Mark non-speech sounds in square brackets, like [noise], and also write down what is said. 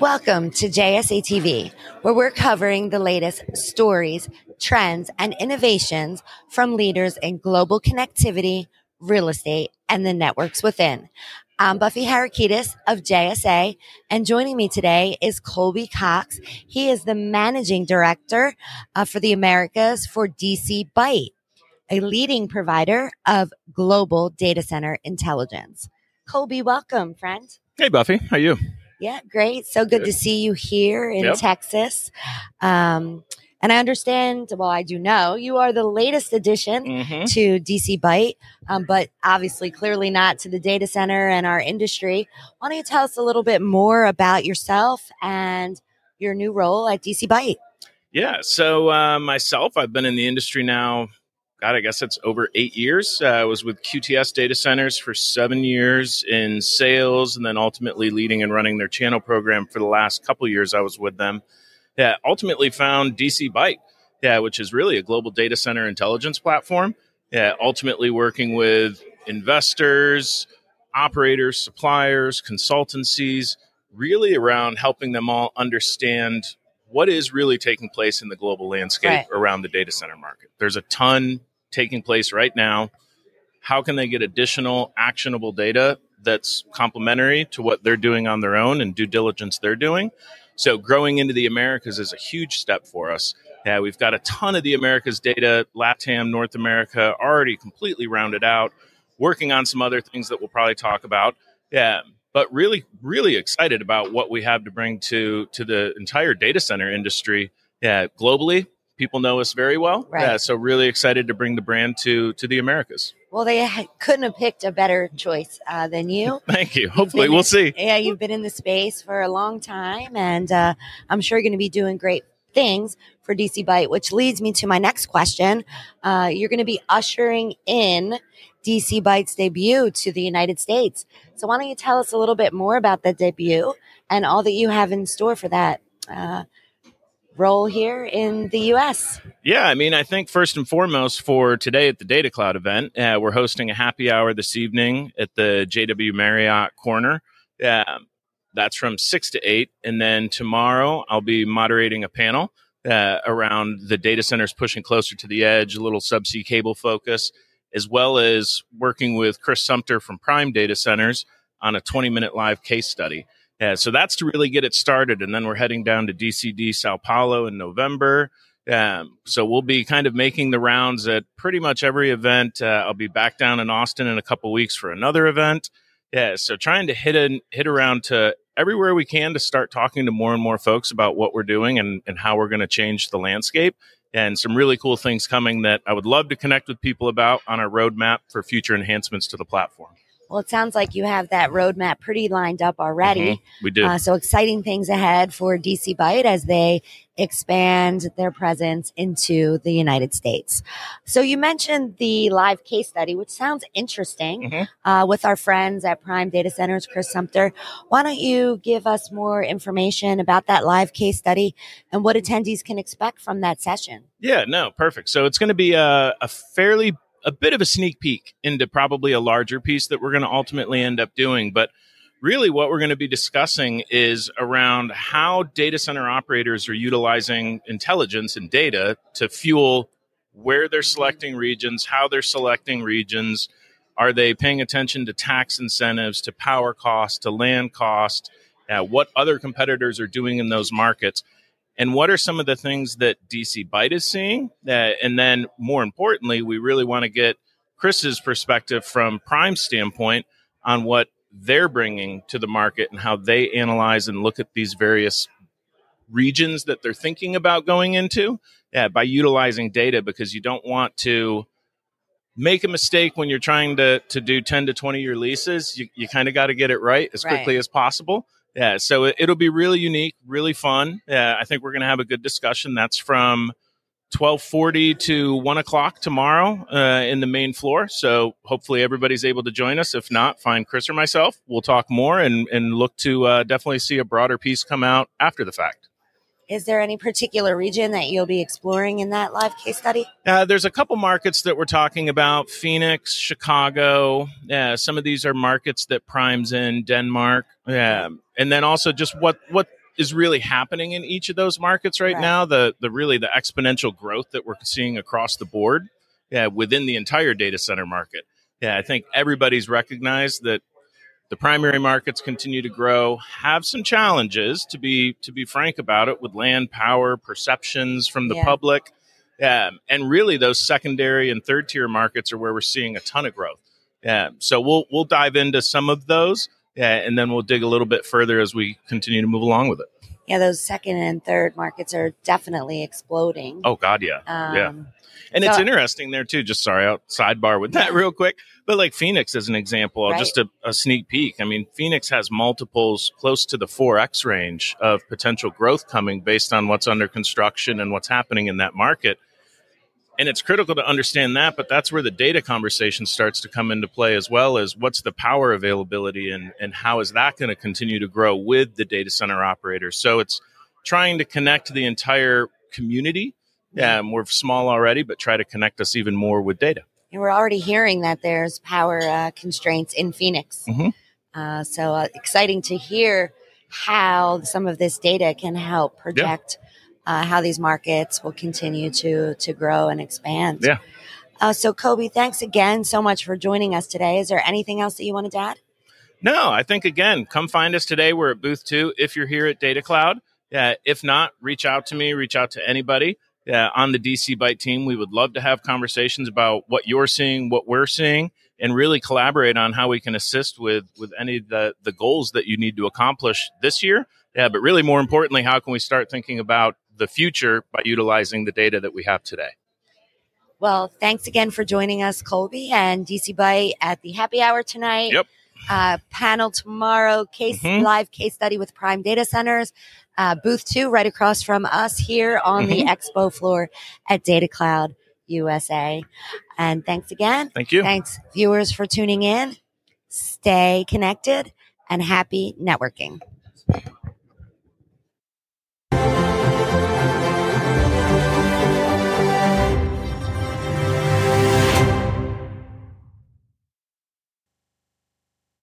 Welcome to JSA TV, where we're covering the latest stories, trends, and innovations from leaders in global connectivity, real estate, and the networks within. I'm Buffy Harakitis of JSA, and joining me today is Colby Cox. He is the managing director uh, for the Americas for DC Byte, a leading provider of global data center intelligence. Colby, welcome, friend. Hey, Buffy. How are you? Yeah, great. So good, Good. to see you here in Yep. Texas. Um, and I understand, well, I do know you are the latest addition Mm-hmm. to DC Byte, um, but obviously, clearly not to the data center and our industry. Why don't you tell us a little bit more about yourself and your new role at DC Byte? Yeah. So uh, myself, I've been in the industry now. God, I guess it's over eight years. Uh, I was with QTS Data Centers for seven years in sales, and then ultimately leading and running their channel program for the last couple years. I was with them. Yeah. Ultimately found DC Byte. Yeah, which is really a global data center intelligence platform. Yeah. Ultimately working with investors, operators, suppliers, consultancies, really around helping them all understand what is really taking place in the global landscape Right. around the data center market. There's a ton taking place right now. How can they get additional actionable data that's complementary to what they're doing on their own and due diligence they're doing? So, growing into the Americas is a huge step for us. Yeah, we've got a ton of the Americas data, LATAM, North America, already completely rounded out, working on some other things that we'll probably talk about. Yeah, but really, really excited about what we have to bring to to the entire data center industry. Yeah, globally, people know us very well. Right. Yeah, so really excited to bring the brand to to the Americas. Well, they ha- couldn't have picked a better choice uh, than you. [laughs] Thank you. Hopefully, we'll see. [laughs] Yeah, you've been in the space for a long time, and uh, I'm sure you're going to be doing great things for DC Byte, which leads me to my next question. Uh, you're going to be ushering in DC Byte's debut to the United States. So, why don't you tell us a little bit more about that debut and all that you have in store for that uh, role here in the U.S.? Yeah, I mean, I think first and foremost for today at the Data Cloud event, uh, we're hosting a happy hour this evening at the JW Marriott Corner. Yeah, that's from six to eight, and then tomorrow I'll be moderating a panel uh, around the data centers pushing closer to the edge, a little subsea cable focus, as well as working with Chris Sumter from Prime Data Centers on a 20 minute live case study. Yeah, so that's to really get it started, and then we're heading down to DCD Sao Paulo in November. Um, so we'll be kind of making the rounds at pretty much every event. Uh, I'll be back down in Austin in a couple weeks for another event. Yeah, so trying to hit in, hit around to everywhere we can to start talking to more and more folks about what we're doing and, and how we're going to change the landscape. And some really cool things coming that I would love to connect with people about on our roadmap for future enhancements to the platform. Well, it sounds like you have that roadmap pretty lined up already. Mhm, we do. Uh, so exciting things ahead for DC Byte as they expand their presence into the United States. So you mentioned the live case study, which sounds interesting, Mhm. uh, with our friends at Prime Data Centers, Chris Sumter. Why don't you give us more information about that live case study and what attendees can expect from that session? Yeah, no, perfect. So it's going to be a, a fairly, a bit of a sneak peek into probably a larger piece that we're going to ultimately end up doing. But really, what we're going to be discussing is around how data center operators are utilizing intelligence and data to fuel where they're selecting regions, how they're selecting regions. Are they paying attention to tax incentives, to power cost, to land cost? Uh, what other competitors are doing in those markets? And what are some of the things that DC Byte is seeing? Uh, and then, more importantly, we really want to get Chris's perspective from Prime standpoint on what they're bringing to the market and how they analyze and look at these various regions that they're thinking about going into yeah, by utilizing data because you don't want to make a mistake when you're trying to, to do 10 to 20 year leases. You, you kind of got to get it right as Right. quickly as possible. Yeah, so it, it'll be really unique, really fun. Yeah, I think we're going to have a good discussion. That's from twelve forty to one o'clock tomorrow uh, in the main floor. So hopefully everybody's able to join us. If not, find Chris or myself. We'll talk more and and look to uh, definitely see a broader piece come out after the fact. Is there any particular region that you'll be exploring in that live case study? Uh, there's a couple markets that we're talking about Phoenix, Chicago. Yeah, some of these are markets that Prime's in, Denmark. Yeah. And then also just what, what is really happening in each of those markets right, right, now the the really the exponential growth that we're seeing across the board yeah within the entire data center market yeah i think everybody's recognized that the primary markets continue to grow have some challenges to be to be frank about it with land power perceptions from the yeah. public yeah, and really those secondary and third tier markets are where we're seeing a ton of growth yeah so we'll we'll dive into some of those yeah, and then we'll dig a little bit further as we continue to move along with it. Yeah, those second and third markets are definitely exploding. Oh God, yeah, um, yeah. And so, it's interesting there too. Just sorry, I'll sidebar with that [laughs] real quick. But like Phoenix as an example, right. just a, a sneak peek. I mean, Phoenix has multiples close to the four x range of potential growth coming based on what's under construction and what's happening in that market and it's critical to understand that but that's where the data conversation starts to come into play as well as what's the power availability and, and how is that going to continue to grow with the data center operators. So it's trying to connect the entire community um, we're small already but try to connect us even more with data. And we're already hearing that there's power uh, constraints in phoenix. Mm-hmm. uh, so uh, exciting to hear how some of this data can help project yeah uh, how these markets will continue to to grow and expand. Yeah. Uh, so, Colby, thanks again so much for joining us today. Is there anything else that you wanted to add? No, I think again, come find us today. We're at booth two. If you're here at Data Cloud, yeah. If not, reach out to me. Reach out to anybody yeah, on the DC Byte team. We would love to have conversations about what you're seeing, what we're seeing, and really collaborate on how we can assist with with any of the the goals that you need to accomplish this year. Yeah, but really more importantly, how can we start thinking about the future by utilizing the data that we have today. Well, thanks again for joining us, Colby and DC Byte at the happy hour tonight. Yep. Uh, panel tomorrow, case mm-hmm. live case study with Prime Data Centers. Uh, booth two, right across from us here on mm-hmm. the expo floor at Data Cloud USA. And thanks again. Thank you. Thanks, viewers, for tuning in. Stay connected and happy networking.